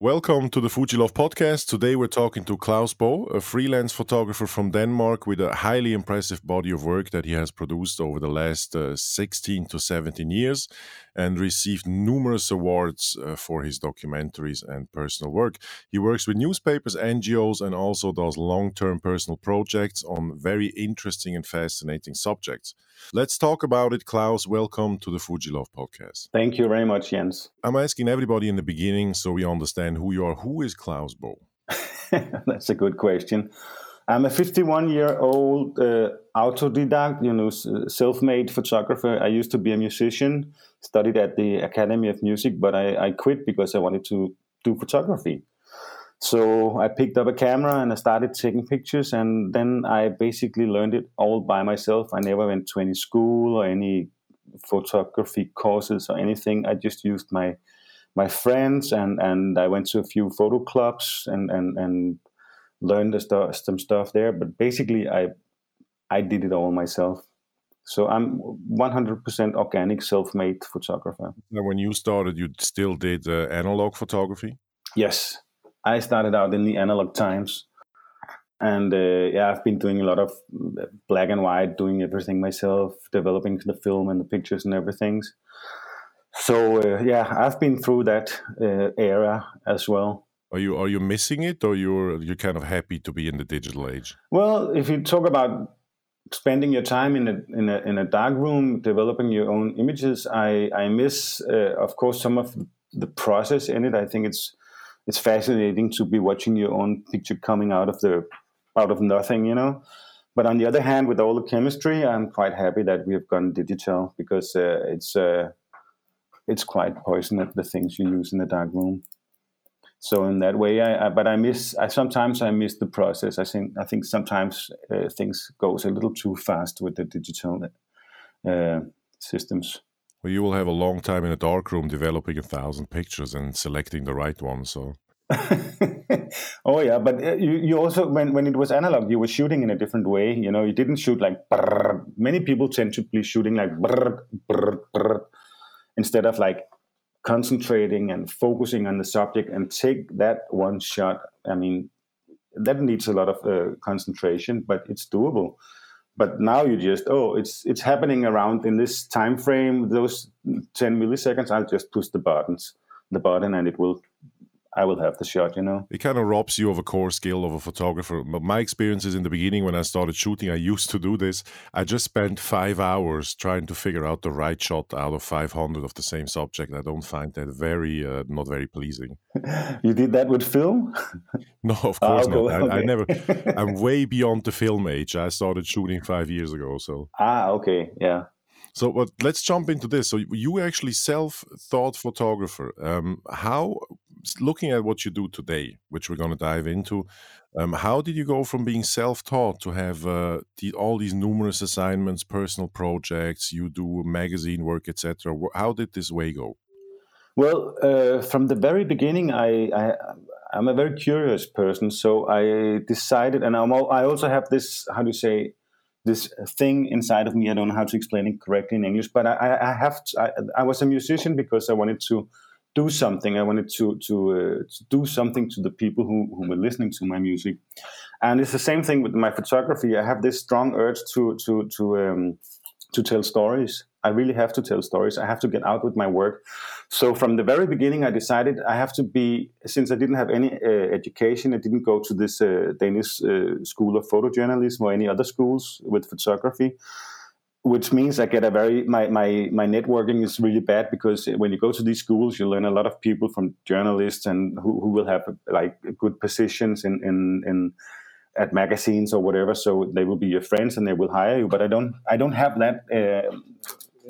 Welcome to the Fujilove podcast. Today we're talking to Klaus Bo, a freelance photographer from Denmark with a highly impressive body of work that he has produced over the last uh, 16 to 17 years and received numerous awards uh, for his documentaries and personal work. He works with newspapers, NGOs, and also does long term personal projects on very interesting and fascinating subjects. Let's talk about it, Klaus. Welcome to the Fujilove podcast. Thank you very much, Jens. I'm asking everybody in the beginning so we understand who you are. Who is Klaus Bo? That's a good question. I'm a 51 year old uh, autodidact, you know, self made photographer. I used to be a musician, studied at the Academy of Music, but I, I quit because I wanted to do photography. So I picked up a camera and I started taking pictures, and then I basically learned it all by myself. I never went to any school or any photography courses or anything. I just used my my friends and and I went to a few photo clubs and and and learned some stuff there. But basically, I I did it all myself. So I'm 100% organic, self-made photographer. Now, when you started, you still did uh, analog photography. Yes, I started out in the analog times, and uh, yeah, I've been doing a lot of black and white, doing everything myself, developing the film and the pictures and everything. So uh, yeah, I've been through that uh, era as well. Are you are you missing it, or you're you're kind of happy to be in the digital age? Well, if you talk about spending your time in a in a in a dark room developing your own images, I I miss, uh, of course, some of the process in it. I think it's it's fascinating to be watching your own picture coming out of the out of nothing, you know. But on the other hand, with all the chemistry, I'm quite happy that we have gone digital because uh, it's uh, it's quite poisonous the things you use in the dark room. So in that way, I, I but I miss. I sometimes I miss the process. I think I think sometimes uh, things goes a little too fast with the digital uh, systems. Well, you will have a long time in a dark room developing a thousand pictures and selecting the right one. So. oh yeah, but uh, you, you also when when it was analog, you were shooting in a different way. You know, you didn't shoot like brrr. many people tend to be shooting like brrr, brrr, brrr, instead of like concentrating and focusing on the subject and take that one shot. I mean, that needs a lot of uh, concentration, but it's doable but now you just oh it's it's happening around in this time frame those 10 milliseconds i'll just push the buttons the button and it will I will have the shot, you know. It kind of robs you of a core skill of a photographer. But my experiences in the beginning when I started shooting, I used to do this. I just spent five hours trying to figure out the right shot out of 500 of the same subject. I don't find that very, uh, not very pleasing. you did that with film? no, of course oh, not. Okay. I, I, never, I'm way beyond the film age. I started shooting five years ago. So. Ah, okay. Yeah. So, but let's jump into this. So, you actually self-taught photographer. Um, how, looking at what you do today, which we're going to dive into, um, how did you go from being self-taught to have uh, the, all these numerous assignments, personal projects, you do magazine work, etc.? How did this way go? Well, uh, from the very beginning, I, I I'm a very curious person, so I decided, and I'm, I also have this how do you say this thing inside of me. I don't know how to explain it correctly in English, but I, I have. To, I, I, was a musician because I wanted to do something. I wanted to to, uh, to, do something to the people who, who were listening to my music, and it's the same thing with my photography. I have this strong urge to to to um, to tell stories. I really have to tell stories. I have to get out with my work. So from the very beginning, I decided I have to be. Since I didn't have any uh, education, I didn't go to this uh, Danish uh, school of photojournalism or any other schools with photography. Which means I get a very my, my my networking is really bad because when you go to these schools, you learn a lot of people from journalists and who, who will have like good positions in in in at magazines or whatever. So they will be your friends and they will hire you. But i don't i don't have that uh,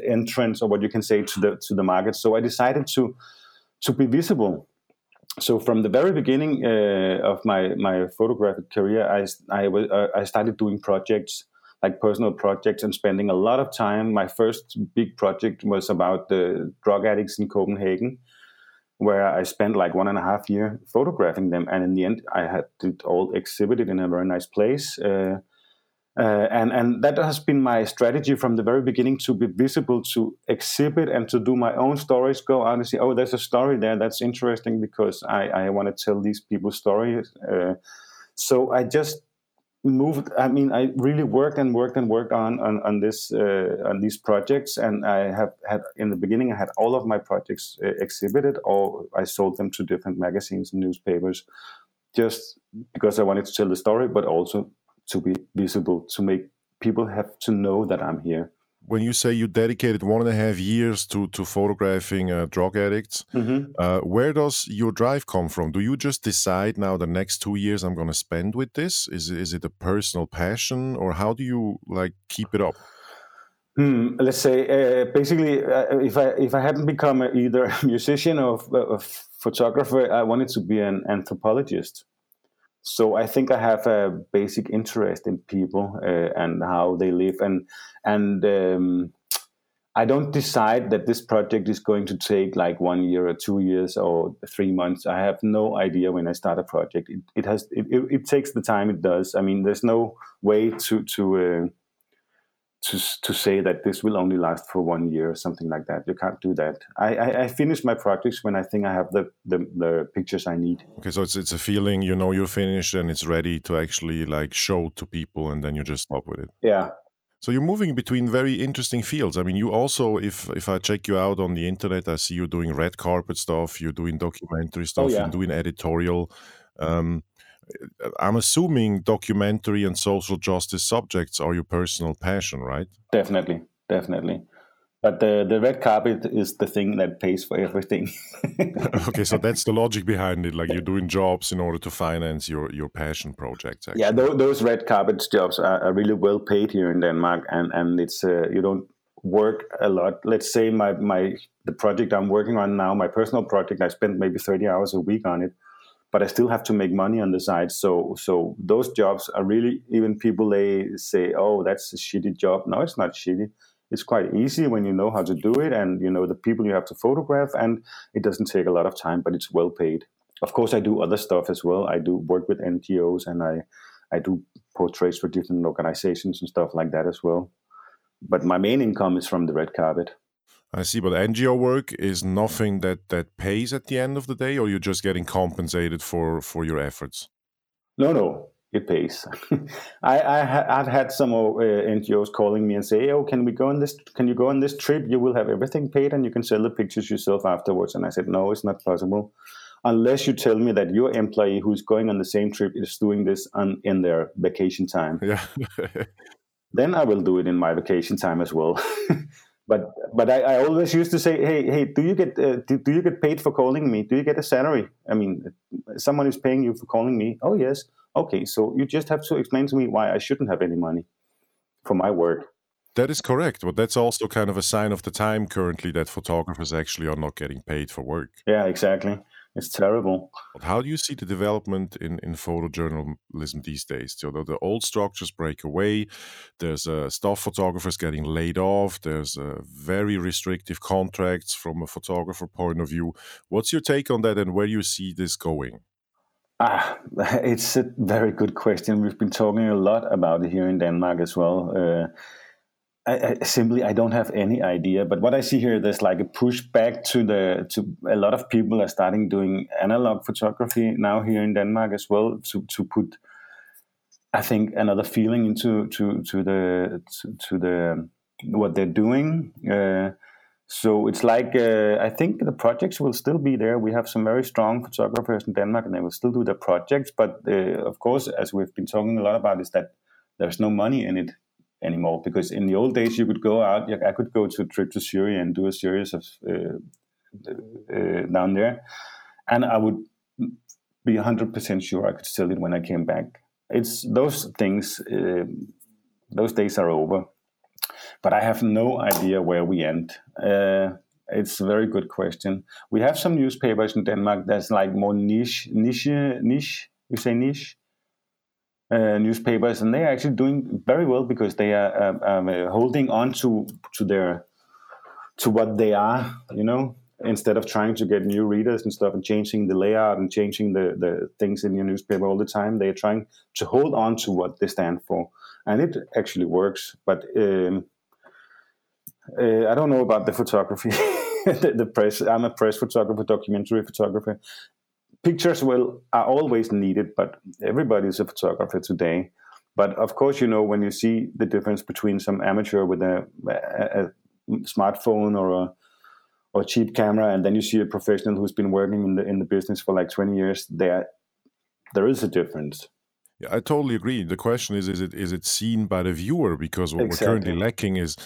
entrance or what you can say to the to the market. So i decided to to be visible. So from the very beginning uh, of my my photographic career i i, uh, I started doing projects like personal projects and spending a lot of time my first big project was about the drug addicts in copenhagen where I spent like one and a half year photographing them, and in the end, I had it all exhibited in a very nice place. Uh, Uh, and and that has been my strategy from the very beginning to be visible, to exhibit, and to do my own stories. Go out and see, oh, there's a story there that's interesting because I, I want to tell these people's stories. Uh, so I just moved. I mean, I really worked and worked and worked on on, on this uh, on these projects, and I have had in the beginning I had all of my projects uh, exhibited, or I sold them to different magazines and newspapers, just because I wanted to tell the story, but also to be visible, to make people have to know that I'm here. When you say you dedicated one and a half years to to photographing uh, drug addicts, mm-hmm. uh, where does your drive come from? Do you just decide now the next two years I'm going to spend with this? Is is it a personal passion, or how do you like keep it up? Hmm, let's say uh, basically, uh, if I if I hadn't become either a musician or a photographer, I wanted to be an anthropologist so I think I have a basic interest in people uh, and how they live, and and um, I don't decide that this project is going to take like one year or two years or three months. I have no idea when I start a project. It, it has it, it, it takes the time it does. I mean, there's no way to to uh, to to say that this will only last for one year or something like that. You can't do that. I, I, I, finish my projects when I think I have the, the, the pictures I need. Okay, so it's it's a feeling you know you're finished and it's ready to actually like show to people, and then you just stop with it. Yeah. So you're moving between very interesting fields. I mean, you also, if if I check you out on the internet, I see you doing red carpet stuff. You're doing documentary stuff. Oh, yeah. You're doing editorial. Um, I'm assuming documentary and social justice subjects are your personal passion, right? Definitely, definitely. But the the red carpet is the thing that pays for everything. okay, so that's the logic behind it. Like you're doing jobs in order to finance your your passion projects. Actually. Yeah, those, those red carpet jobs are, are, really well paid here in Denmark, and and it's uh, you don't work a lot. Let's say my my the project I'm working on now, my personal project, I spend maybe 30 hours a week on it but I still have to make money on the side. So so those jobs are really even people they say, oh, that's a shitty job. No, it's not shitty. It's quite easy when you know how to do it, and you know the people you have to photograph, and it doesn't take a lot of time, but it's well paid. Of course, I do other stuff as well. I do work with NGOs, and I I do portraits for different organizations and stuff like that as well. But my main income is from the red carpet. I see, but NGO work is nothing that that pays at the end of the day, or you're just getting compensated for for your efforts. No, no, it pays. I, I have had some uh, NGOs calling me and say, "Oh, can we go on this? Can you go on this trip? You will have everything paid, and you can sell the pictures yourself afterwards." And I said, "No, it's not possible." Unless you tell me that your employee who's going on the same trip is doing this on in their vacation time, yeah. then I will do it in my vacation time as well. but but I, I, always used to say, hey hey, do you get uh, do, do you get paid for calling me? Do you get a salary? I mean, someone is paying you for calling me. Oh yes, okay. So you just have to explain to me why I shouldn't have any money for my work. That is correct, but that's also kind of a sign of the time currently that photographers actually are not getting paid for work. Yeah, exactly. It's terrible. But how do you see the development in, in photojournalism these days? So the, the old structures break away. There's uh, staff photographers getting laid off. There's uh, very restrictive contracts from a photographer point of view. What's your take on that, and where do you see this going? Ah, it's a very good question. We've been talking a lot about it here in Denmark as well. Uh, I, I, simply I don't have any idea. But what I see here, there's like a push back to the to a lot of people are starting doing analog photography now here in Denmark as well to to put I think another feeling into to to the to, to the what they're doing. Uh, so it's like uh, I think the projects will still be there. We have some very strong photographers in Denmark, and they will still do their projects. But uh, of course, as we've been talking a lot about, is that there's no money in it anymore. Because in the old days you could go out i could go to a trip to syria and do a series of uh, uh, down there. And i would be 100% sure i could sell it when i came back. It's those things uh, those days are over. But i have no idea where we end. Uh, it's a very good question. We have some newspapers in denmark that's like more niche niche niche? You say niche uh, newspapers, and they are actually doing very well because they are uh, um, uh, holding on to to their to what they are, you know. instead of trying to get new readers and stuff and changing the layout and changing the, the things in your newspaper all the time, they're trying to hold on to what they stand for. And it actually works. But um, uh, I don't know about the photography, the, the, press. I'm a press photographer, documentary photographer. Pictures will are always needed, but everybody's a photographer today. But of course, you know when you see the difference between some amateur with a, a, a smartphone or a or cheap camera, and then you see a professional who's been working in the in the business for like twenty years. There, there is a difference. Yeah, I totally agree. The question is, is it is it seen by the viewer? Because what exactly. we're currently lacking is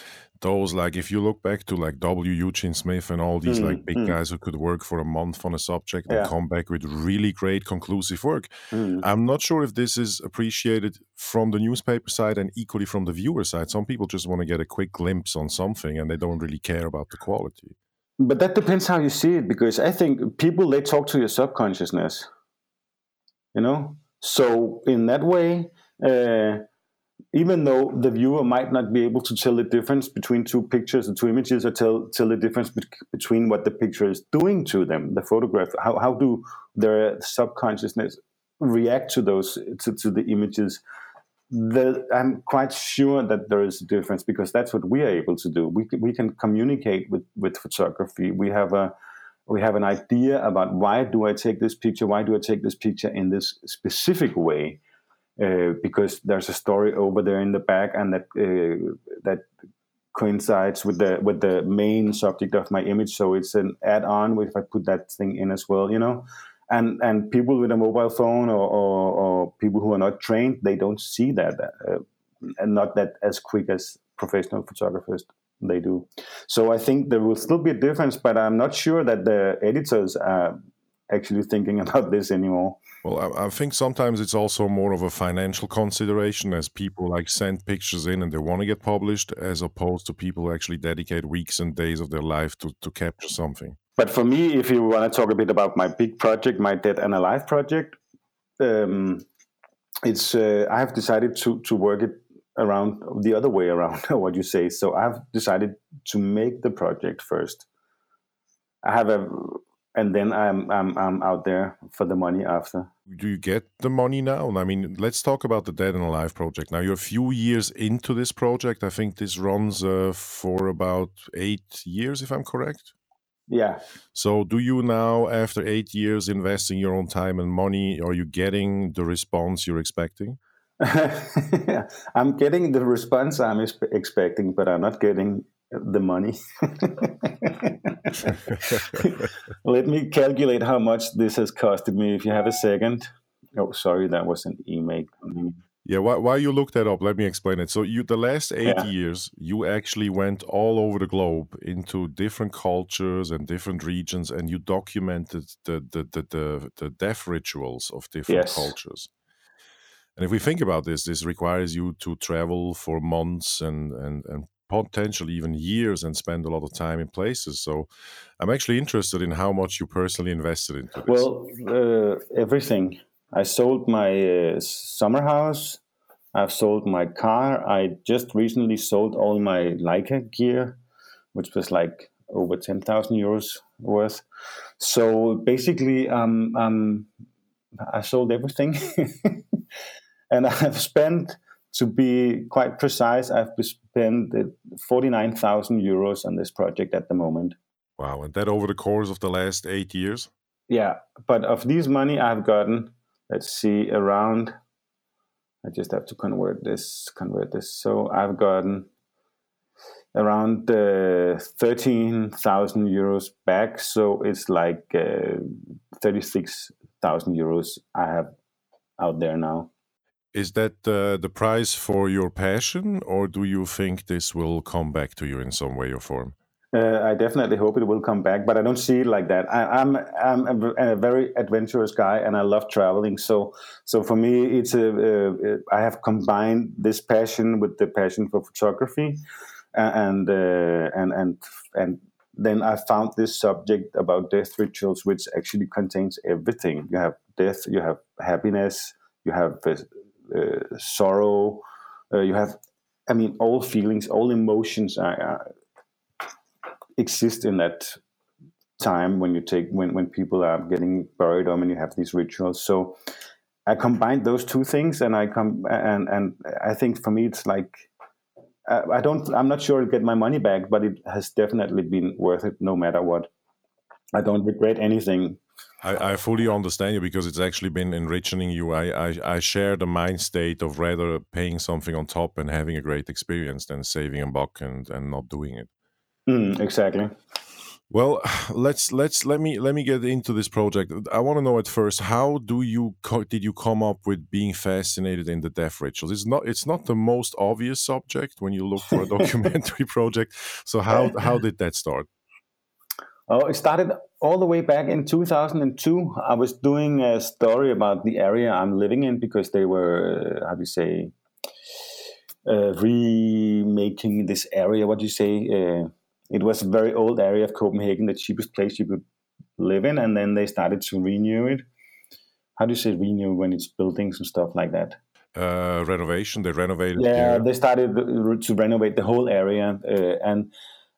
those like if you look back to like W. Eugene Smith and all these mm, like big mm. guys who could work for a month on a subject yeah. and come back with really great conclusive work. Mm. I'm not sure if this is appreciated from the newspaper side and equally from the viewer side. Some people just want to get a quick glimpse on something and they don't really care about the quality. But that depends how you see it, because I think people they talk to your subconsciousness. You know, so in that way, uh, even though the viewer might not be able to tell the difference between two pictures or two images, or tell tell the difference be- between what the picture is doing to them, the photograph, how how do their subconsciousness react to those to, to the images? the, I'm quite sure that there is a difference because that's what we are able to do. We, we can communicate with, with photography. We have a we have an idea about why do I take this picture? Why do I take this picture in this specific way? Uh, because there's a story over there in the back, and that uh, that coincides with the with the main subject of my image. So it's an add-on if I put that thing in as well. You know, and and people with a mobile phone or, or, or people who are not trained they don't see that uh, and not that as quick as professional photographers they do. So i think there will still be a difference but i'm not sure that the editors are actually thinking about this anymore. Well I, I think sometimes it's also more of a financial consideration as people like send pictures in and they want to get published as opposed to people who actually dedicate weeks and days of their life to, to capture something. But for me, if you want to talk a bit about my big project, my Dead and Alive project, um, it's uh, I have decided to to work it around the other way around what you say. So I've decided to make the project first. I have a, and then I'm I'm I'm out there for the money after. Do you get the money now? I mean, let's talk about the Dead and Alive project. Now you're a few years into this project. I think this runs uh, for about eight years, if I'm correct. Yeah. So, do you now, after eight years investing your own time and money, are you getting the response you're expecting? I'm getting the response I'm expecting, but I'm not getting the money. Let me calculate how much this has costed me. If you have a second. Oh, sorry, that was an email. Yeah, while you look that up, let me explain it. So, you the last eight yeah. years, you actually went all over the globe into different cultures and different regions, and you documented the the the the, the death rituals of different yes. cultures. And if we think about this, this requires you to travel for months and and and potentially even years and spend a lot of time in places. So, I'm actually interested in how much you personally invested into this. Well, uh, everything I sold my uh, summer house. I've sold my car. I just recently sold all my Leica gear, which was like over 10,000 euros worth. So basically, um, um, I sold everything. and I've spent, to be quite precise, I've spent 49,000 euros on this project at the moment. Wow. And that over the course of the last eight years? Yeah. But of this money I've gotten, let's see around I just have to convert this convert this so I've gotten around uh, 13,000 euros back so it's like uh, 36,000 euros I have out there now is that uh, the price for your passion or do you think this will come back to you in some way or form uh, I definitely hope it will come back, but I don't see it like that. I, am I'm, I'm a, a, very adventurous guy, and I love traveling. So so for me, it's a, a I have combined this passion with the passion for photography, and uh, and and and then I found this subject about death rituals, which actually contains everything. You have death, you have happiness, you have uh sorrow, uh, you have, I mean, all feelings, all emotions are, exist in that time when you take when when people are getting buried or when you have these rituals. So I combined those two things, and I come and and I think for me it's like I don't I'm not sure I'll get my money back, but it has definitely been worth it no matter what. I don't regret anything. I, I fully understand you because it's actually been enriching you. I, I, I share the mind state of rather paying something on top and having a great experience than saving a buck and, and not doing it. Mm, exactly. Well, let's let's let me let me get into this project. I want to know at first how do you did you come up with being fascinated in the death rituals? It's not it's not the most obvious subject when you look for a documentary project. So how how did that start? Oh, it started all the way back in 2002. I was doing a story about the area I'm living in because they were, uh, how do you say, uh, remaking this area. What do you say? Uh, it was a very old area of Copenhagen, the cheapest place you could live in, and then they started to renew it. How do you say renew when it's buildings and stuff like that? Uh, renovation. They renovated. Yeah, they started to renovate the whole area, uh, and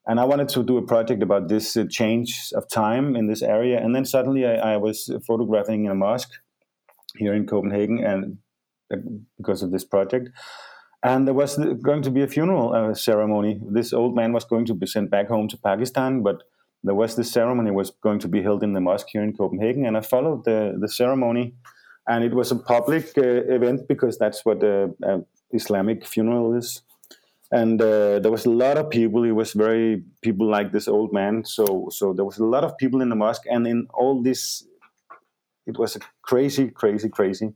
and I wanted to do a project about this uh, change of time in this area. And then suddenly I, I, was photographing in a mosque here in Copenhagen, and uh, because of this project, and there was going to be a funeral uh, ceremony. This old man was going to be sent back home to Pakistan, but there was this ceremony was going to be held in the mosque here in Copenhagen, and I followed the the ceremony, and it was a public uh, event because that's what the uh, Islamic funeral is and uh, there was a lot of people. It was very people like this old man. So so there was a lot of people in the mosque, and in all this, it was crazy, crazy, crazy.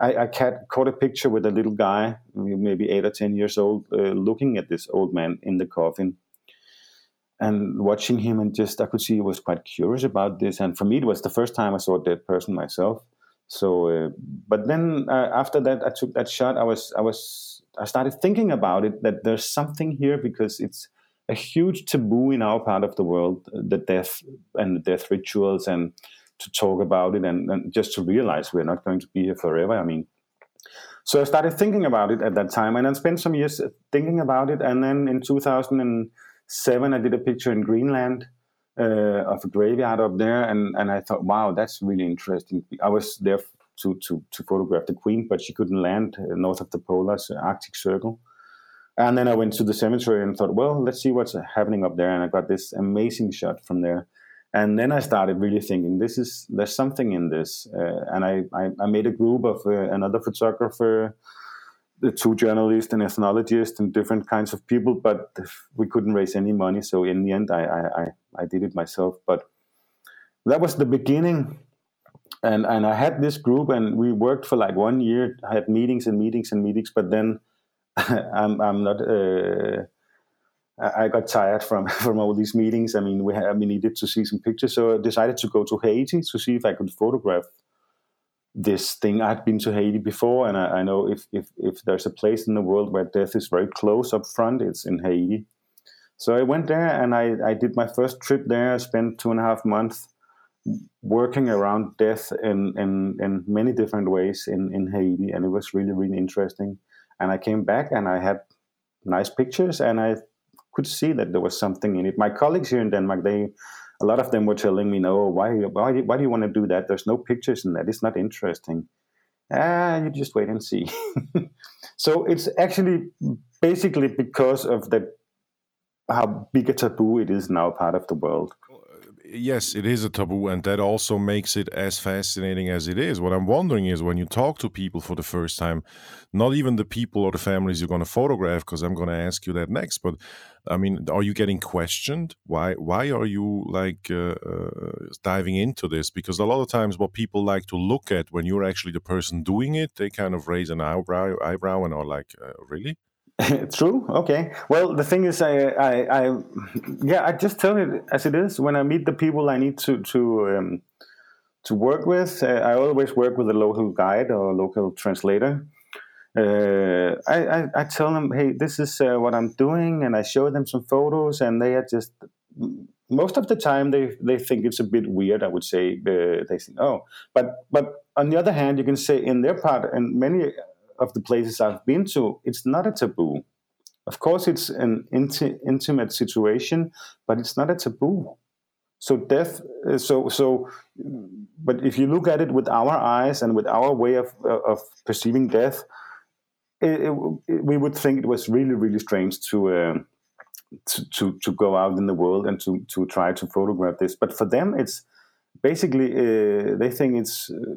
I, I caught a picture with a little guy, maybe eight or ten years old, uh, looking at this old man in the coffin, and watching him, and just I could see he was quite curious about this. And for me, it was the first time I saw a dead person myself. So, uh, but then uh, after that, I took that shot. I was I was I started thinking about it that there's something here because it's a huge taboo in our part of the world, the death and the death rituals, and to talk about it and, and just to realize we're not going to be here forever. I mean, so I started thinking about it at that time, and I spent some years thinking about it. And then in 2007, I did a picture in Greenland uh, of a graveyard up there, and and I thought, wow, that's really interesting. I was there to, to, to photograph the Queen, but she couldn't land uh, north of the polar Arctic Circle. And then I went to the cemetery and thought, well, let's see what's happening up there. And I got this amazing shot from there. And then I started really thinking, this is there's something in this. Uh, and I, I, I, made a group of uh, another photographer, the two journalists and ethnologists and different kinds of people, but we couldn't raise any money. So in the end, I, I, I did it myself. But that was the beginning and and I had this group, and we worked for like one year. I had meetings and meetings and meetings, but then I'm I'm not. Uh, I got tired from from all these meetings. I mean, we had, we needed to see some pictures, so I decided to go to Haiti to see if I could photograph this thing. I'd been to Haiti before, and I, I know if, if if there's a place in the world where death is very close up front, it's in Haiti. So I went there, and I I did my first trip there. I spent two and a half months working around death in, in, in many different ways in, in Haiti, and it was really, really interesting. And I came back and I had nice pictures, and I could see that there was something in it. My colleagues here in Denmark, they a lot of them were telling me, "No, why, why, why do you want to do that? There's no pictures in that. It's not interesting." Ah, you just wait and see. so it's actually basically because of the how big a taboo it is now part of the world yes, it is a taboo, and that also makes it as fascinating as it is. What I'm wondering is when you talk to people for the first time, not even the people or the families you're going to photograph, because I'm going to ask you that next. But I mean, are you getting questioned? Why? Why are you like uh, uh, diving into this? Because a lot of times, what people like to look at when you're actually the person doing it, they kind of raise an eyebrow, eyebrow, and are like, uh, "Really?" True. Okay. Well, the thing is, I, I, I, yeah, I just tell it as it is. When I meet the people I need to to um, to work with, uh, I always work with a local guide or local translator. Uh, I, I, I, tell them, hey, this is uh, what I'm doing, and I show them some photos, and they are just most of the time they they think it's a bit weird. I would say uh, they think, oh, but but on the other hand, you can say in their part, and many of the places I've been to, it's not a taboo. Of course, it's an inti- intimate situation, but it's not a taboo. so death uh, so so but if you look at it with our eyes and with our way of of perceiving death it, it, we would think it was really really strange to, uh, to, to to go out in the world and to to try to photograph this but for them it's basically uh, they think it's uh,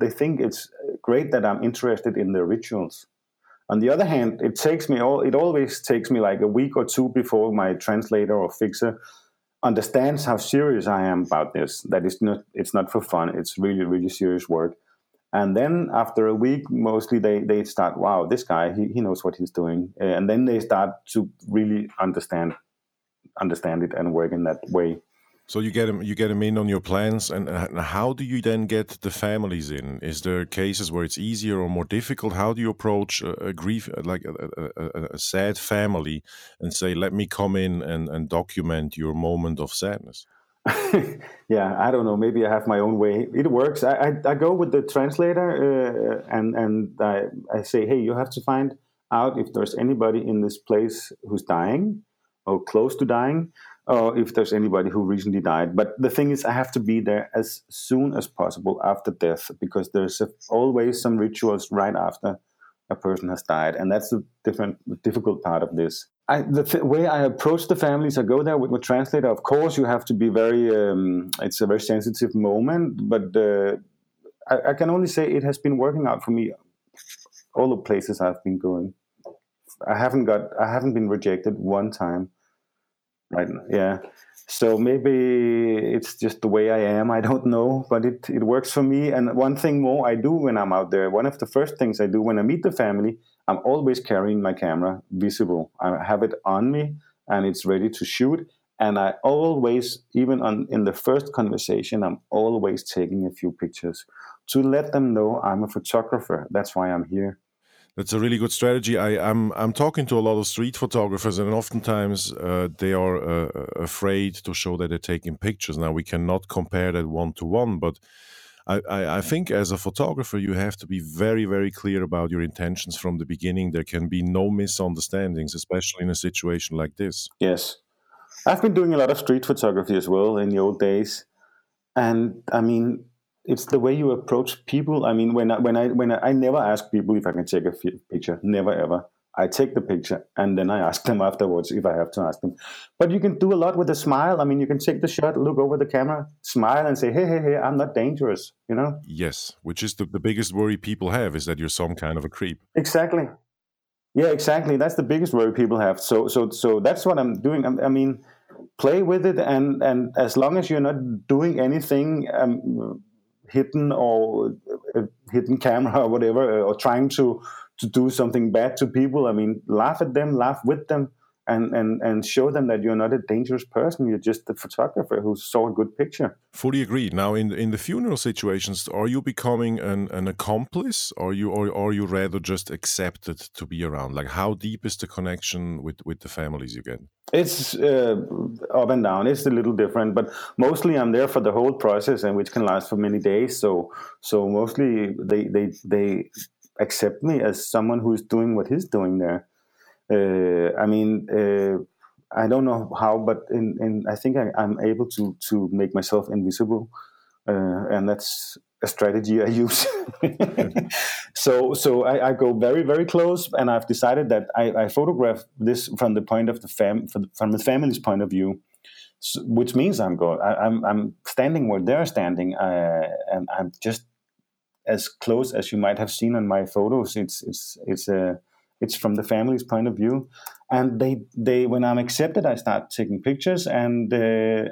they think it's great that I'm interested in their rituals on the other hand it takes me all it always takes me like a week or two before my translator or fixer understands how serious I am about this. That it's not it's not for fun. It's really really serious work. And then after a week, mostly they they start, wow, this guy he, he knows what he's doing, and then they start to really understand understand it and work in that way. So you get them, you get them in on your plans, and how do you then get the families in? Is there cases where it's easier or more difficult? How do you approach a, a grief, like a, a, a, sad family, and say, "Let me come in and, and document your moment of sadness"? yeah, I don't know. Maybe I have my own way. It works. I I, I go with the translator, uh, and and I, I say, "Hey, you have to find out if there's anybody in this place who's dying or close to dying." Or if there's anybody who recently died. But the thing is, I have to be there as soon as possible after death because there's always some rituals right after a person has died, and that's the different, difficult part of this. I, the th- way I approach the families, I go there with my translator. Of course, you have to be very. Um, it's a very sensitive moment, but uh, I, I can only say it has been working out for me. All the places I've been going, I haven't got. I haven't been rejected one time right? Yeah. So maybe it's just the way i am. I don't know but it, it works for me. And one thing more i do when i'm out there one of the first things i do when i meet the family i'm always carrying my camera visible. I have it on me and it's ready to shoot. And i always even on in the first conversation i'm always taking a few pictures to let them know i'm a photographer. That's why i'm here that's a really good strategy. I, am I'm, I'm talking to a lot of street photographers, and oftentimes uh, they are uh, afraid to show that they're taking pictures. Now we cannot compare that one to one, but I, I, I think as a photographer you have to be very very clear about your intentions from the beginning. There can be no misunderstandings, especially in a situation like this. Yes, I've been doing a lot of street photography as well in the old days, and I mean it's the way you approach people. I mean, when I, when I when I, I never ask people if I can take a picture, never ever. I take the picture and then I ask them afterwards if I have to ask them. But you can do a lot with a smile. I mean, you can take the shot, look over the camera, smile, and say, "Hey, hey, hey, I'm not dangerous." You know? Yes, which is the, the biggest worry people have is that you're some kind of a creep. Exactly. Yeah, exactly. That's the biggest worry people have. So, so, so that's what I'm doing. I, I mean, play with it, and and as long as you're not doing anything. Um, hidden or a hidden camera or whatever, uh, or trying to to do something bad to people. I mean, laugh at them, laugh with them, and and and show them that you're not a dangerous person. You're just a photographer who saw a good picture. Fully agreed. Now, in in the funeral situations, are you becoming an, an accomplice, or you or are you rather just accepted to be around? Like, how deep is the connection with with the families you get? It's uh, up and down. It's a little different, but mostly I'm there for the whole process, and which can last for many days. So so mostly they they they accept me as someone who's doing what he's doing there I mean, uh, I don't know how, but in, in I think I, am able to to make myself invisible, uh, and that's a strategy I use. so so I, I, go very very close, and I've decided that I, I photograph this from the point of the fam from the family's point of view, so, which means I'm going I, am I'm, I'm standing where they're standing, uh, and I'm just as close as you might have seen on my photos. It's it's it's a it's from the family's point of view. And they they when i'm accepted i start taking pictures. And uh,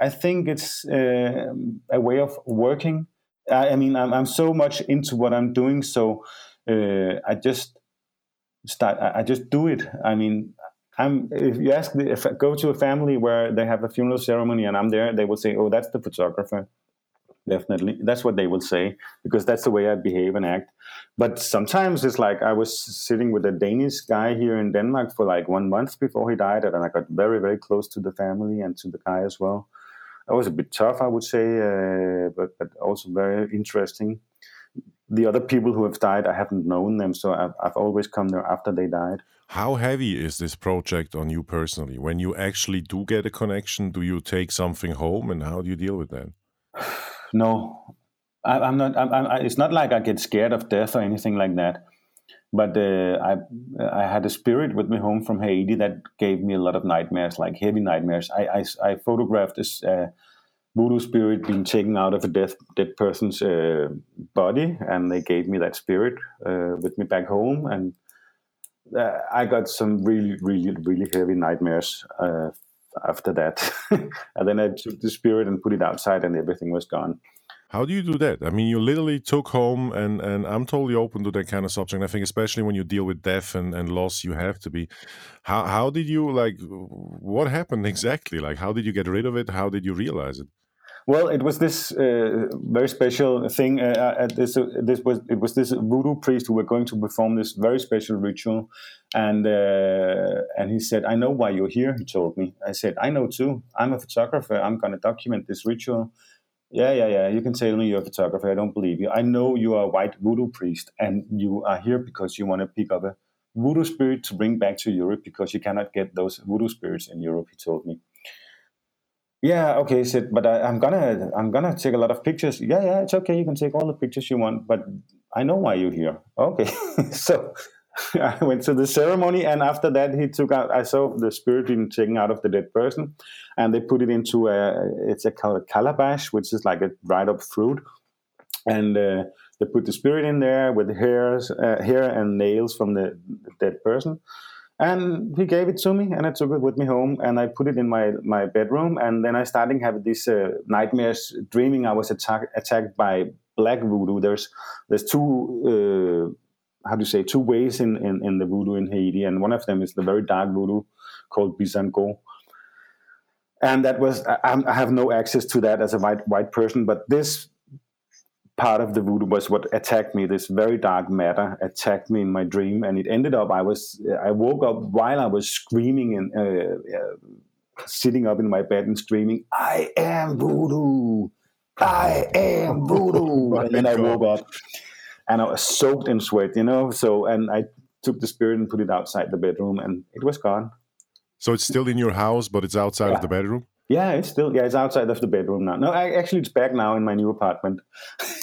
i think it's uh, a way of working. I, I, mean I'm, I'm so much into what i'm doing. So uh, i just start I, I, just do it. I mean i'm if you ask if i go to a family where they have a funeral ceremony and i'm there they will say oh that's the photographer definitely that's what they will say because that's the way i behave and act but sometimes it's like i was sitting with a danish guy here in denmark for like one month before he died and i got very very close to the family and to the guy as well it was a bit tough i would say uh, but, but also very interesting the other people who have died, I haven't known them, so I've, I've always come there after they died. How heavy is this project on you personally? When you actually do get a connection, do you take something home, and how do you deal with that? No, I, am not. I'm, I'm, it's not like I get scared of death or anything like that. But uh, I I had a spirit with me home from Haiti that gave me a lot of nightmares, like heavy nightmares. I I, I photographed this uh, voodoo spirit being taken out of a dead dead person's uh, body, and they gave me that spirit uh, with me back home, and uh, I got some really really really heavy nightmares uh, after that. and then I took the spirit and put it outside, and everything was gone. How do you do that? I mean, you literally took home, and, and I'm totally open to that kind of subject. I think, especially when you deal with death and, and loss, you have to be. How how did you like? What happened exactly? Like, how did you get rid of it? How did you realize it? Well, it was this uh, very special thing. Uh, uh this uh, this was it was this voodoo priest who were going to perform this very special ritual, and uh, and he said, "I know why you're here." He told me. I said, "I know too. I'm a photographer. I'm going to document this ritual." Yeah, yeah, yeah. You can tell me you're a photographer. I don't believe you. I know you are a white voodoo priest, and you are here because you want to pick up a voodoo spirit to bring back to Europe because you cannot get those voodoo spirits in Europe. He told me. Yeah, okay. Said, but I, I'm gonna, I'm gonna take a lot of pictures. Yeah, yeah, it's okay. You can take all the pictures you want, but I know why you're here. Okay, so I went to the ceremony, and after that, he took out. I saw the spirit being taken out of the dead person, and they put it into a. It's a calabash, which is like a dried up fruit, and uh, they put the spirit in there with hairs, uh, hair and nails from the dead person. And he gave it to me, and I took it with me home, and I put it in my, my bedroom. And then I started having these uh, nightmares, dreaming I was attack, attacked by black voodoo. There's there's two uh, how do you say two ways in, in, in the voodoo in Haiti, and one of them is the very dark voodoo called Bizango. And that was I, I have no access to that as a white white person, but this part of the voodoo was what attacked me. This very dark matter attacked me in my dream, and it ended up I was I woke up while I was screaming and uh, uh, sitting up in my bed and screaming, "I am voodoo! I am voodoo!" oh and then I woke up and I was soaked in sweat, you know. So and I took the spirit and put it outside the bedroom, and it was gone. So it's still in your house, but it's outside yeah. of the bedroom. Yeah, it's still yeah, it's outside of the bedroom now. No, I, actually, it's back now in my new apartment.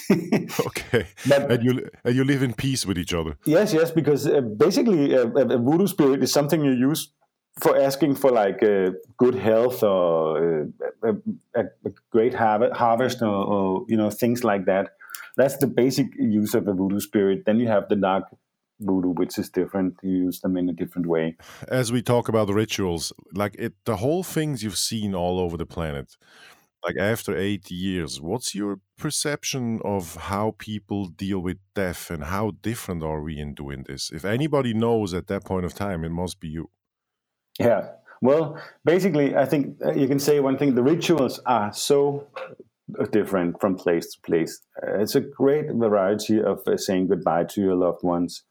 okay, but, and you and you live in peace with each other. Yes, yes, because uh, basically, a, a, voodoo spirit is something you use for asking for like uh, good health or uh, a, a, great harvest or, or you know things like that that's the basic use of a voodoo spirit. Then you have the dark voodoo, which is different. You use them in a different way. As we talk about the rituals, like it, the whole things you've seen all over the planet, like after eight years, what's your perception of how people deal with death and how different are we in doing this? If anybody knows at that point of time, it must be you. Yeah. Well, basically, I think uh, you can say one thing the rituals are so different from place to place. Uh, it's a great variety of uh, saying goodbye to your loved ones.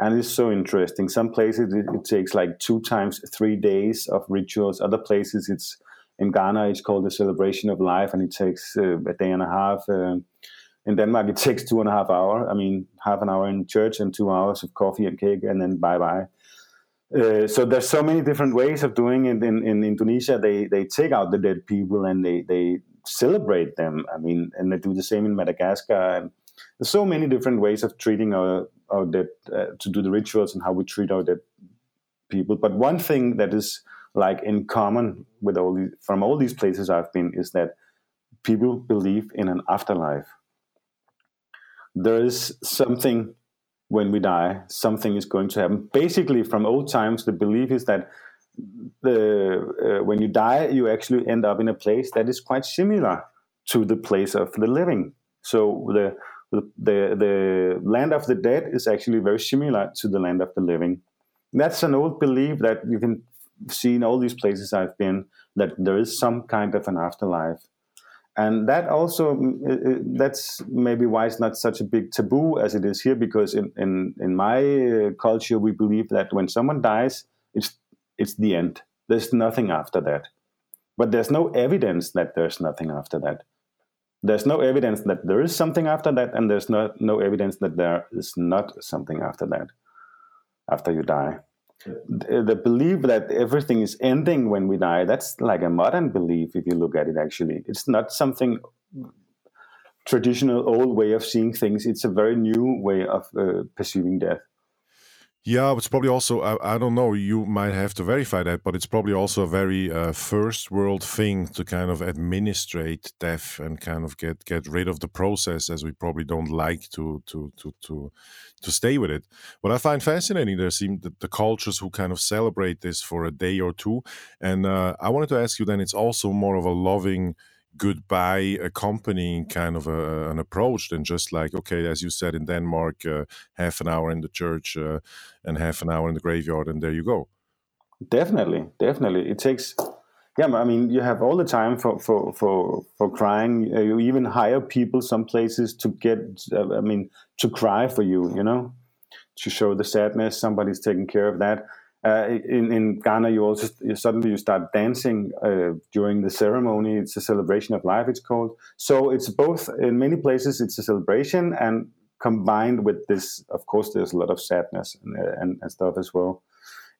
And it's so interesting. Some places it, it, takes like two times three days of rituals. Other places it's in Ghana it's called the celebration of life, and it takes uh, a day and a half. Uh, in Denmark it takes two and a half hour. I mean, half an hour in church and two hours of coffee and cake, and then bye bye. Uh, so there's so many different ways of doing it in, in Indonesia. They they take out the dead people and they they celebrate them. I mean, and they do the same in Madagascar. And there's so many different ways of treating our our dead uh, to do the rituals and how we treat our dead people. But one thing that is like in common with all these, from all these places I've been is that people believe in an afterlife. There is something when we die, something is going to happen. Basically, from old times, the belief is that the uh, when you die, you actually end up in a place that is quite similar to the place of the living. So the the the land of the dead is actually very similar to the land of the living. That's an old belief that you can see in all these places I've been that there is some kind of an afterlife. And that also, that's maybe why it's not such a big taboo as it is here, because in, in, in my uh, culture, we believe that when someone dies, it's it's the end. There's nothing after that. But there's no evidence that there's nothing after that. There's no evidence that there is something after that, and there's no no evidence that there is not something after that, after you die. The, the belief that everything is ending when we die, that's like a modern belief if you look at it actually. It's not something traditional old way of seeing things. It's a very new way of uh, perceiving death. Yeah, it's probably also, I, I, don't know, you might have to verify that, but it's probably also a very uh, first world thing to kind of administrate death and kind of get, get rid of the process as we probably don't like to, to, to, to, to stay with it. What I find fascinating, there seem the, the cultures who kind of celebrate this for a day or two. And uh, I wanted to ask you then, it's also more of a loving, goodbye accompanying kind of a, an approach than just like okay as you said in denmark uh, half an hour in the church uh, and half an hour in the graveyard and there you go. Definitely definitely. It takes yeah i mean you have all the time for for for, for crying. Uh, you even hire people some places to get uh, i mean to cry for you you know to show the sadness. Somebody's taking care of that uh, in, in Ghana, you also you suddenly you start dancing uh, during the ceremony. It's a celebration of life. It's called. So it's both in many places. It's a celebration and combined with this. Of course, there's a lot of sadness and, uh, and, and stuff as well.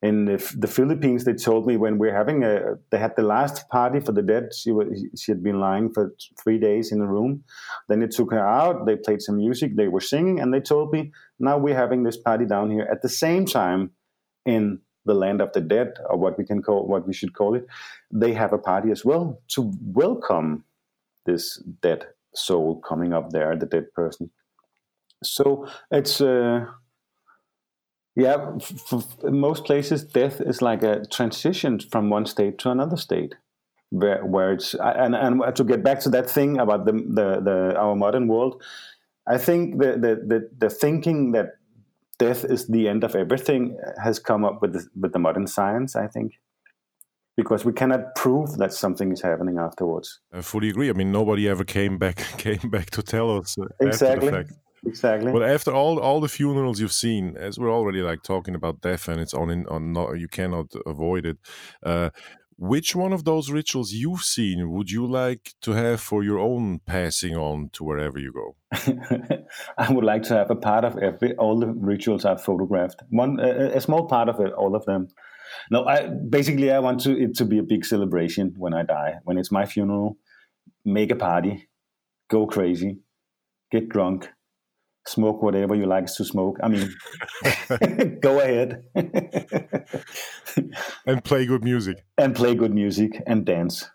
In the, the, Philippines, they told me when we're having a, they had the last party for the dead. She was, she had been lying for three days in a room. Then they took her out. They played some music. They were singing, and they told me now we're having this party down here at the same time in the land of the dead, or what we can call what we should call it, they have a party as well to welcome this dead soul coming up there, the dead person. So it's uh, yeah, for most places, death is like a transition from one state to another state. Where, where it's and, and to get back to that thing about the, the, the our modern world, I think the, the, the, the thinking that death is the end of everything has come up with the, with the modern science, I think, because we cannot prove that something is happening afterwards. I fully agree. I mean, nobody ever came back came back to tell us uh, exactly. Exactly. But after all all the funerals you've seen, as we're already like talking about death, and it's on in on not, you cannot avoid it. Uh, which one of those rituals you've seen would you like to have for your own passing on to wherever you go? I would like to have a part of every all the rituals I've photographed. One a, a small part of it, all of them. No, I basically I want to it to be a big celebration when I die. When it's my funeral, make a party, go crazy, get drunk, smoke whatever you like to smoke. I mean, go ahead. and play good music. And play good music and dance.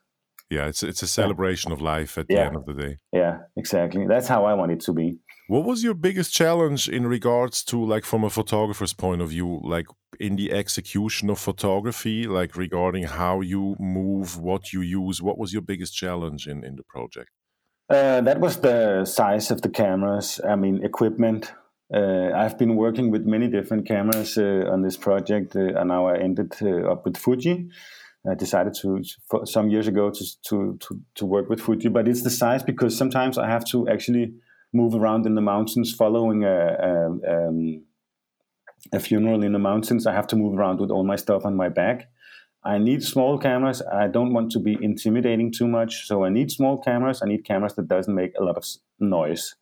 Yeah, it's it's a celebration of life at the end of the day. Yeah, exactly. That's how I want it to be. What was your biggest challenge in regards to like from a photographer's point of view, like in the execution of photography, like regarding how you move, what you use? What was your biggest challenge in, in the project? Uh, that was the size of the cameras. I mean, equipment. Uh, I've been working with many different cameras uh, on this project, uh, and now I ended uh, up with Fuji. I decided to, to some years ago to, to, to to work with Fuji, but it's the size because sometimes I have to actually move around in the mountains, following a, a, um, a funeral in the mountains. I have to move around with all my stuff on my back I need small cameras. I don't want to be intimidating too much. So I need small cameras. I need cameras that doesn't make a lot of noise.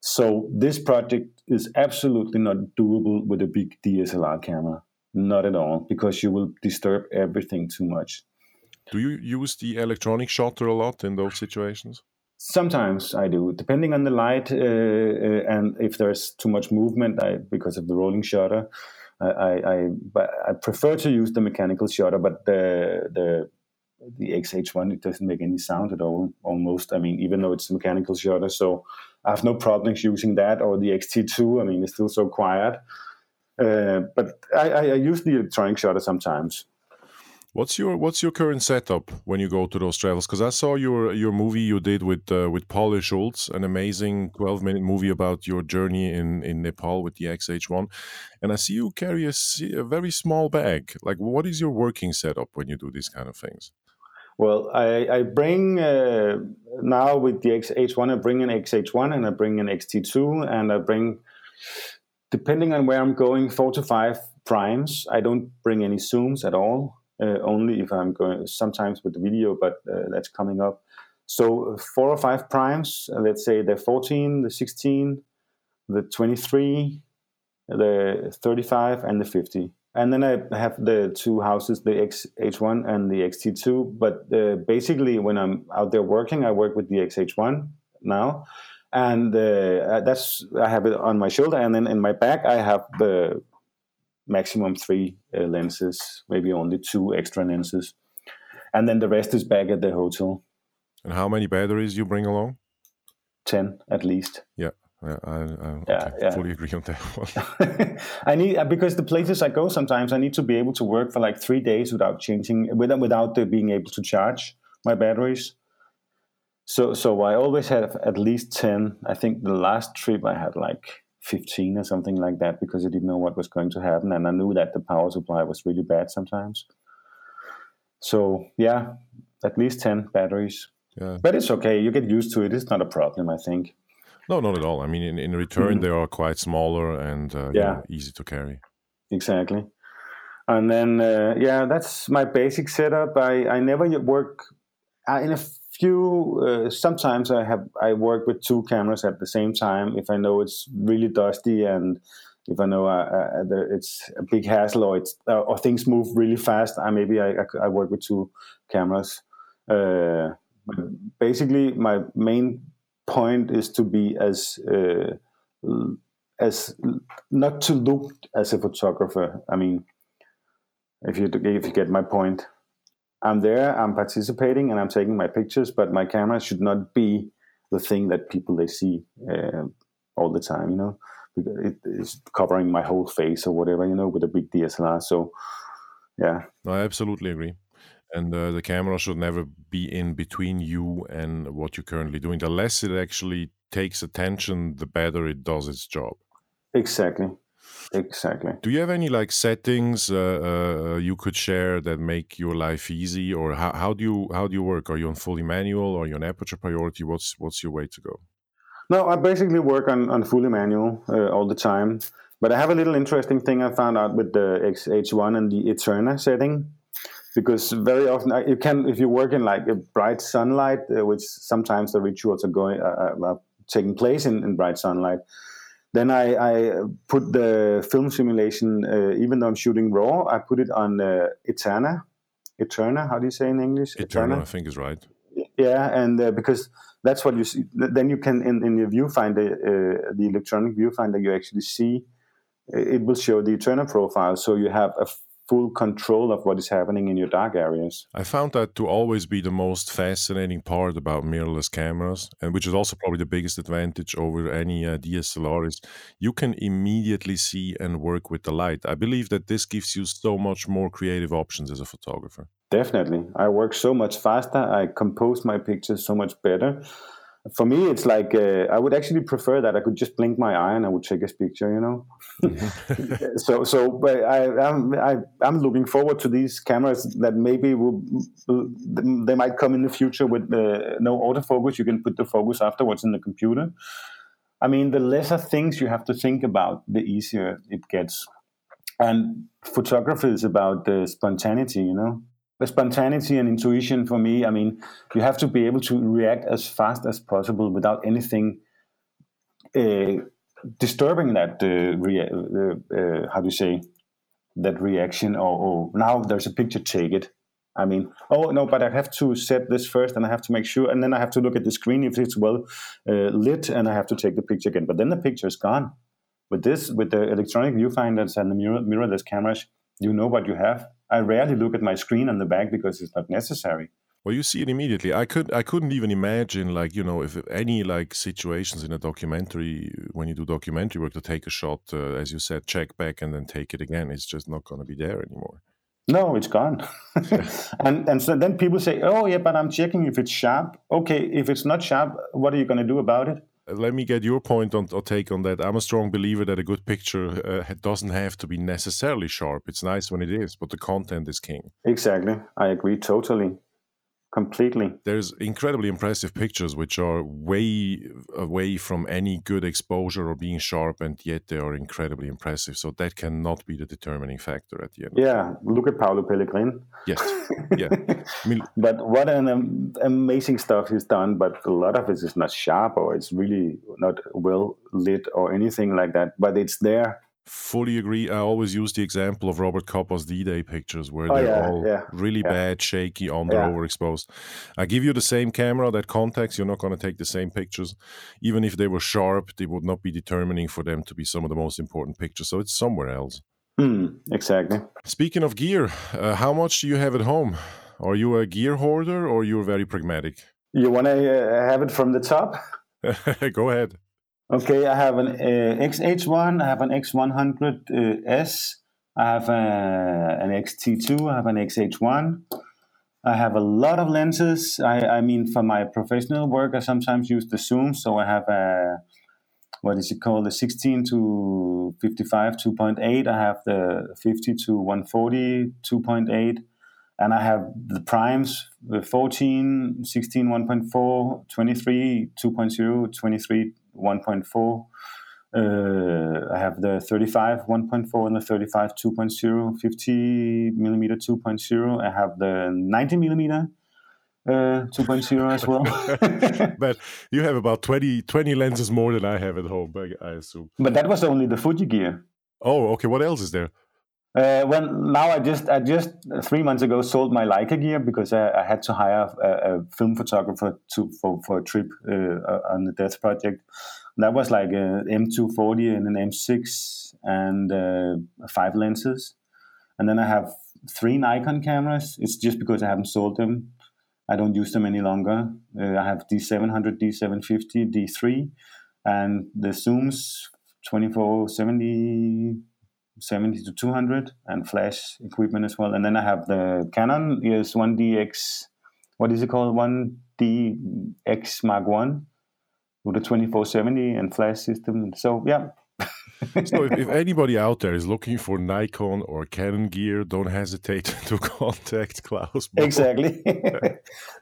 So this project is absolutely not doable with a big DSLR camera. Not at all, because you will disturb everything too much. Do you use the electronic shutter a lot in those situations? Sometimes I do, depending on the light uh, uh, and if there's too much movement I, because of the rolling shutter. I, I, I prefer to use the mechanical shutter, but the the the XH1 it doesn't make any sound at all. Almost, I mean, even though it's a mechanical shutter, so I have no problems using that or the XT2. I mean, it's still so quiet. Uh, but I, I, I use the electronic shutter sometimes. What's your What's your current setup when you go to those travels? Because I saw your your movie you did with uh, with Paul Schulz, an amazing twelve minute movie about your journey in in Nepal with the XH1, and I see you carry a, a very small bag. Like, what is your working setup when you do these kind of things? Well, I, I bring uh, now with the XH1, I bring an XH1 and I bring an XT2, and I bring, depending on where I'm going, four to five primes. I don't bring any zooms at all only if I'm going sometimes with the video, but uh, that's coming up. So four or five primes, uh, let's say the 14, the 16, the 23, the 35, and the 50. And then I have the two houses, the XH1 and the XT2. But uh, basically, when I'm out there working, I work with the XH1 now. And uh, that's I have it on my shoulder, and then in my back I have the maximum three uh, lenses, maybe only two extra lenses, and then the rest is back at the hotel. And how many batteries you bring along? Ten at least. Yeah. Yeah, I, I yeah, yeah. fully agree on that one. I need uh, because the places I go sometimes I need to be able to work for like three days without changing without without being able to charge my batteries. So so I always have at least ten. I think the last trip I had like fifteen or something like that because I didn't know what was going to happen and I knew that the power supply was really bad sometimes. So yeah, at least ten batteries. Yeah. But it's okay. You get used to it. It's not a problem, I think. No, not at all. I mean, in, in return, mm-hmm. they are quite smaller and uh, yeah. know, easy to carry. Exactly. And then, uh, yeah, that's my basic setup. I, I never work in a few. Uh, sometimes I have I work with two cameras at the same time if I know it's really dusty and if I know uh, uh, it's a big hassle or it's or things move really fast. I maybe I, I, work with two cameras basically, my main point is to be as uh, as not to look as a photographer. I mean, if you if you get my point, I'm there, I'm participating, and I'm taking my pictures, but my camera should not be the thing that people they see uh, all the time. You know, it is covering my whole face or whatever. You know, with a big DSLR. So, yeah, I absolutely agree and uh, the camera should never be in between you and what you're currently doing. The less it actually takes attention, the better it does its job. Exactly. Exactly. Do you have any like settings uh, uh, you could share that make your life easy, or how, how do you how do you work? Are you on fully manual or are you on aperture priority? What's what's your way to go? No, I basically work on, on fully manual uh, all the time. But I have a little interesting thing I found out with the XH1 and the Eterna setting because very often you can if you work in like a bright sunlight uh, which sometimes the rituals are going uh, uh, taking place in, in, bright sunlight then I, I, put the film simulation uh, even though i'm shooting raw i put it on uh, eterna. Eterna how do you say in english? Eterna, eterna? i think is right. Yeah and uh, because that's what you see then you can in, in your viewfinder uh, the electronic viewfinder you actually see it will show the eterna profile. So you have a full control of what is happening in your dark areas. I found that to always be the most fascinating part about mirrorless cameras, and which is also probably the biggest advantage over any uh, DSLR is you can immediately see and work with the light. I believe that this gives you so much more creative options as a photographer. Definitely. I work so much faster. I compose my pictures so much better for me, it's like uh, I would actually prefer that I could just blink my eye and I would take a picture, you know. so, so but I, I'm I, am i am looking forward to these cameras that maybe will they might come in the future with uh, no autofocus. You can put the focus afterwards in the computer. I mean, the lesser things you have to think about, the easier it gets. And photography is about the spontaneity, you know the spontaneity and intuition for me i mean you have to be able to react as fast as possible without anything uh, disturbing that uh, rea- uh, how do you say that reaction or, or, now there's a picture take it. I mean oh no but i have to set this first and i have to make sure and then i have to look at the screen if it's well lit and i have to take the picture again. But then the picture is gone. With this with the electronic viewfinders and the mirror, mirrorless cameras you know what you have I rarely look at my screen on the back because it's not necessary. Well, you see it immediately. I could I couldn't even imagine like you know if any like situations in a documentary when you do documentary work to take a shot uh, as you said check back and then take it again. It's just not going to be there anymore. No, it's gone. and and so then people say, "Oh yeah, but I'm checking if it's sharp." Okay, if it's not sharp, what are you going to do about it? Let me get your point on or take on that. I'm a strong believer that a good picture uh, doesn't have to be necessarily sharp. It's nice when it is, but the content is king. Exactly, I agree totally. Completely. There's incredibly impressive pictures which are way away from any good exposure or being sharp, and yet they are incredibly impressive. So that cannot be the determining factor at the end. Yeah, look at Paolo Pellegrin. Yes, yeah. I mean, but what an um, amazing stuff he's done. But a lot of it is not sharp or it's really not well lit or anything like that. But it's there fully agree. I always use the example of Robert Capa's D-Day pictures where oh, they're yeah, all yeah, really yeah. bad, shaky, under overexposed. I give you the same camera, that context, you're not going to take the same pictures. Even if they were sharp, they would not be determining for them to be some of the most important pictures. So it's somewhere else. Mm, exactly. Speaking of gear, uh, how much do you have at home? Are you a gear hoarder or you're very pragmatic? You want to uh, have it from the top? Go ahead. Okay, I have an uh, XH1, I have an X100S, uh, I have a, uh, an XT2, I have an XH1. I have a lot of lenses. I, I mean, for my professional work, I sometimes use the zoom. So I have a, what is it called, the 16 to 55 2.8. I have the 50 to 140 2.8. And I have the primes, the 14, 16 1.4, 23 2.0, 23 1.4. Uh, I have the 35 1.4 and the 35 2.0, 50 millimeter 2.0. I have the 90 millimeter uh, 2.0 as well. but you have about 20, 20 lenses more than I have at home, I, I assume. But that was only the Fuji gear. Oh, okay. What else is there? Uh, well, now I just I just three months ago sold my Leica gear because I, I had to hire a, a, film photographer to for, for a trip uh, on the Death Project. And that was like an M240 and an M6 and uh, five lenses, and then I have three Nikon cameras. It's just because I haven't sold them. I don't use them any longer. Uh, I have D700, D750, D3, and the zooms 2470 70 to 200 and flash equipment as well. And then I have the Canon EOS 1DX, what is it called? 1DX Mark 1 with a 2470 and flash system. So, yeah. so if, if, anybody out there is looking for Nikon or Canon gear, don't hesitate to contact Klaus. Exactly.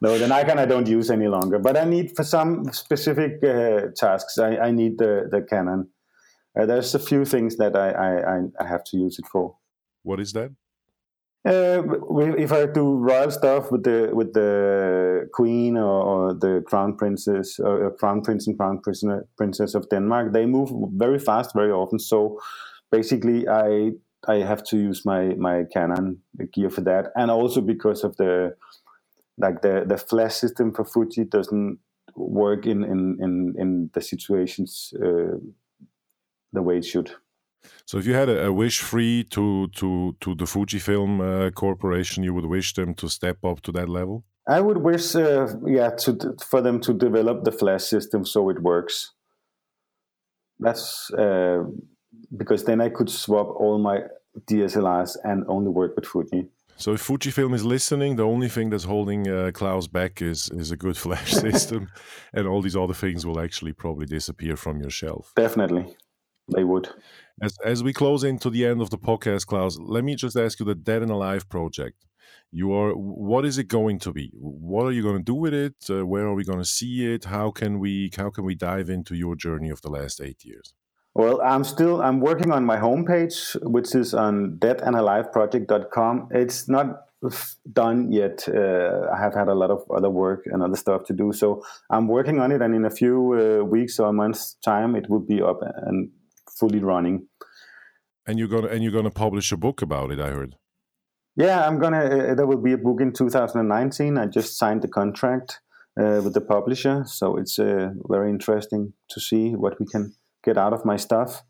no, the Nikon I don't use any longer, but I need for some specific uh, tasks. I, I need the the Canon. Uh, there's a few things that I, I, I have to use it for. What is that? Uh, if I do royal stuff with the with the queen or, or the crown princess or uh, crown prince and crown princess of Denmark, they move very fast very often. So basically, I I have to use my my Canon gear for that, and also because of the like the the flash system for Fuji doesn't work in in in, in the situations uh, the way it should. So, if you had a, a wish free to to to the Fujifilm uh, Corporation, you would wish them to step up to that level. I would wish, uh, yeah, to for them to develop the flash system so it works. That's uh, because then I could swap all my DSLRs and only work with Fuji. So if Fujifilm is listening, the only thing that's holding uh, Klaus back is is a good flash system, and all these other things will actually probably disappear from your shelf. Definitely, they would. As as we close into the end of the podcast, Klaus, let me just ask you the Dead and Alive project. You are what is it going to be? What are you going to do with it? Uh, where are we going to see it? How can we how can we dive into your journey of the last eight years? Well, I'm still I'm working on my homepage, which is on deadandaliveproject.com. It's not done yet. Uh, I have had a lot of other work and other stuff to do, so I'm working on it. And in a few uh, weeks or month's time, it will be up and fully running. And you're gonna and you're gonna publish a book about it. I heard. Yeah, I'm gonna. Uh, there will be a book in 2019. I just signed the contract uh, with the publisher, so it's uh, very interesting to see what we can get out of my stuff.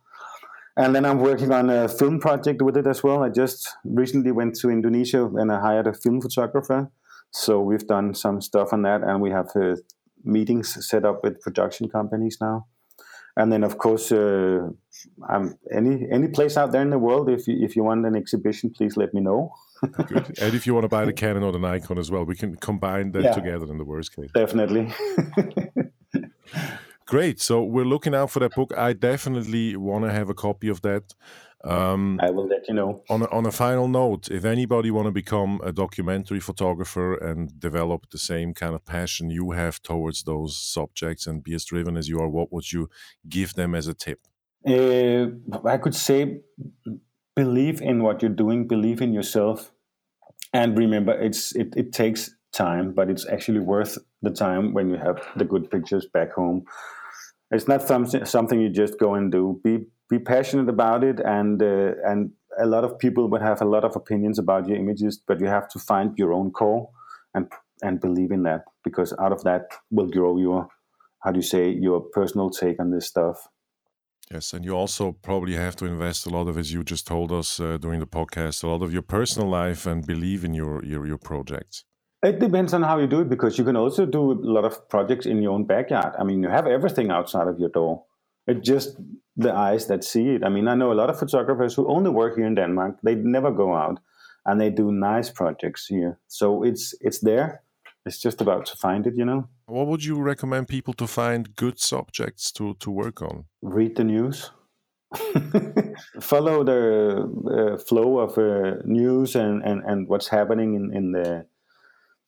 And then I'm working on a film project with it as well. I just recently went to Indonesia and I hired a film photographer. So we've done some stuff on that, and we have uh, meetings set up with production companies now. And then, of course, uh, any any place out there in the world, if you, if you want an exhibition, please let me know. Good. And if you want to buy the Canon or the Nikon as well, we can combine them yeah, together in the worst case. Definitely. Great. So we're looking out for that book. I definitely want to have a copy of that. Um, I will let you know. On a, on a final note, if anybody want to become a documentary photographer and develop the same kind of passion you have towards those subjects and be as driven as you are, what would you give them as a tip? Uh, I could say, believe in what you're doing, believe in yourself, and remember, it's it, it takes time, but it's actually worth the time when you have the good pictures back home. It's not something something you just go and do. Be be passionate about it and uh, and a lot of people would have a lot of opinions about your images but you have to find your own core and and believe in that because out of that will grow your how do you say your personal take on this stuff. Yes and you also probably have to invest a lot of as you just told us uh, during the podcast a lot of your personal life and believe in your your, your projects. It depends on how you do it because you can also do a lot of projects in your own backyard. I mean you have everything outside of your door it's just the eyes that see it. I mean, I know a lot of photographers who only work here in Denmark. They never go out, and they do nice projects here. So it's it's there. It's just about to find it, you know. What would you recommend people to find good subjects to to work on? Read the news. Follow the uh, flow of uh, news and, and, and what's happening in in the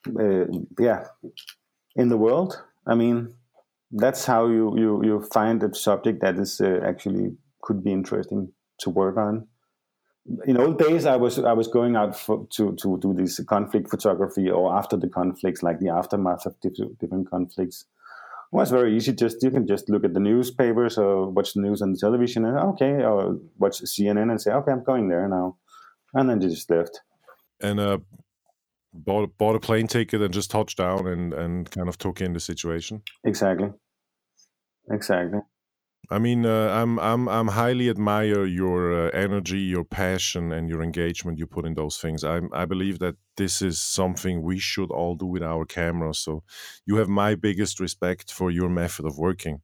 uh, yeah in the world. I mean, that's how you you you find a subject that is uh, actually could be interesting to work on. In old days, I was I was going out for, to to do this conflict photography or after the conflicts, like the aftermath of different conflicts. It was very easy. Just you can just look at the newspapers or watch the news on the television and okay, or watch CNN and say okay, I'm going there now, and then you just left. And uh, bought bought a plane ticket and just touched down and and kind of took in the situation. Exactly. Exactly. I mean, uh, I'm I'm I'm highly admire your uh, energy, your passion, and your engagement you put in those things. I I believe that this is something we should all do with our cameras. So, you have my biggest respect for your method of working.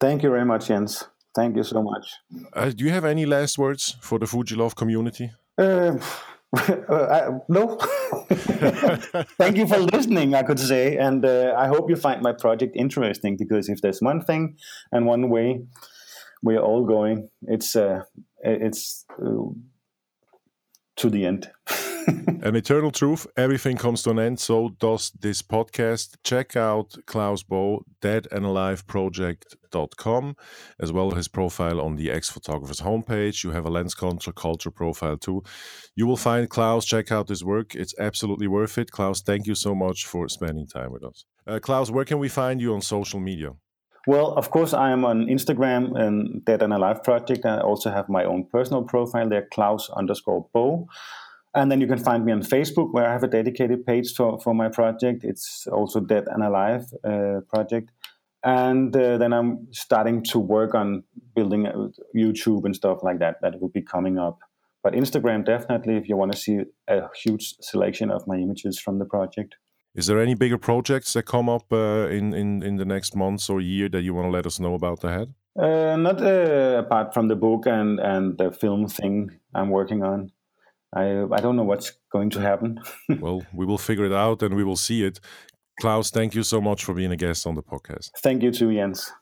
Thank you very much, Jens. Thank you so much. Uh, do you have any last words for the Fujilove community? Uh, no. Thank you for listening, I could say. And uh, I hope you find my project interesting because if there's one thing and one way we're all going, it's, uh, it's uh, to the end. an eternal truth. Everything comes to an end. So does this podcast. Check out Klaus Boe, deadandaliveproject.com, as well as his profile on the X Photographers homepage. You have a lens culture culture profile too. You will find Klaus. Check out his work. It's absolutely worth it. Klaus, thank you so much for spending time with us. Uh, Klaus, where can we find you on social media? Well, of course, I am on Instagram and Dead and Alive Project. I also have my own personal profile there, Klaus underscore Boe. And then you can find me on Facebook, where I have a dedicated page for, for my project. It's also Dead and Alive uh, project. And uh, then I'm starting to work on building YouTube and stuff like that. That will be coming up. But Instagram, definitely, if you want to see a huge selection of my images from the project. Is there any bigger projects that come up uh, in, in, in the next months or year that you want to let us know about ahead? Uh, not uh, apart from the book and, and the film thing I'm working on. I I don't know what's going to happen. well, we will figure it out and we will see it. Klaus, thank you so much for being a guest on the podcast. Thank you too, Jens.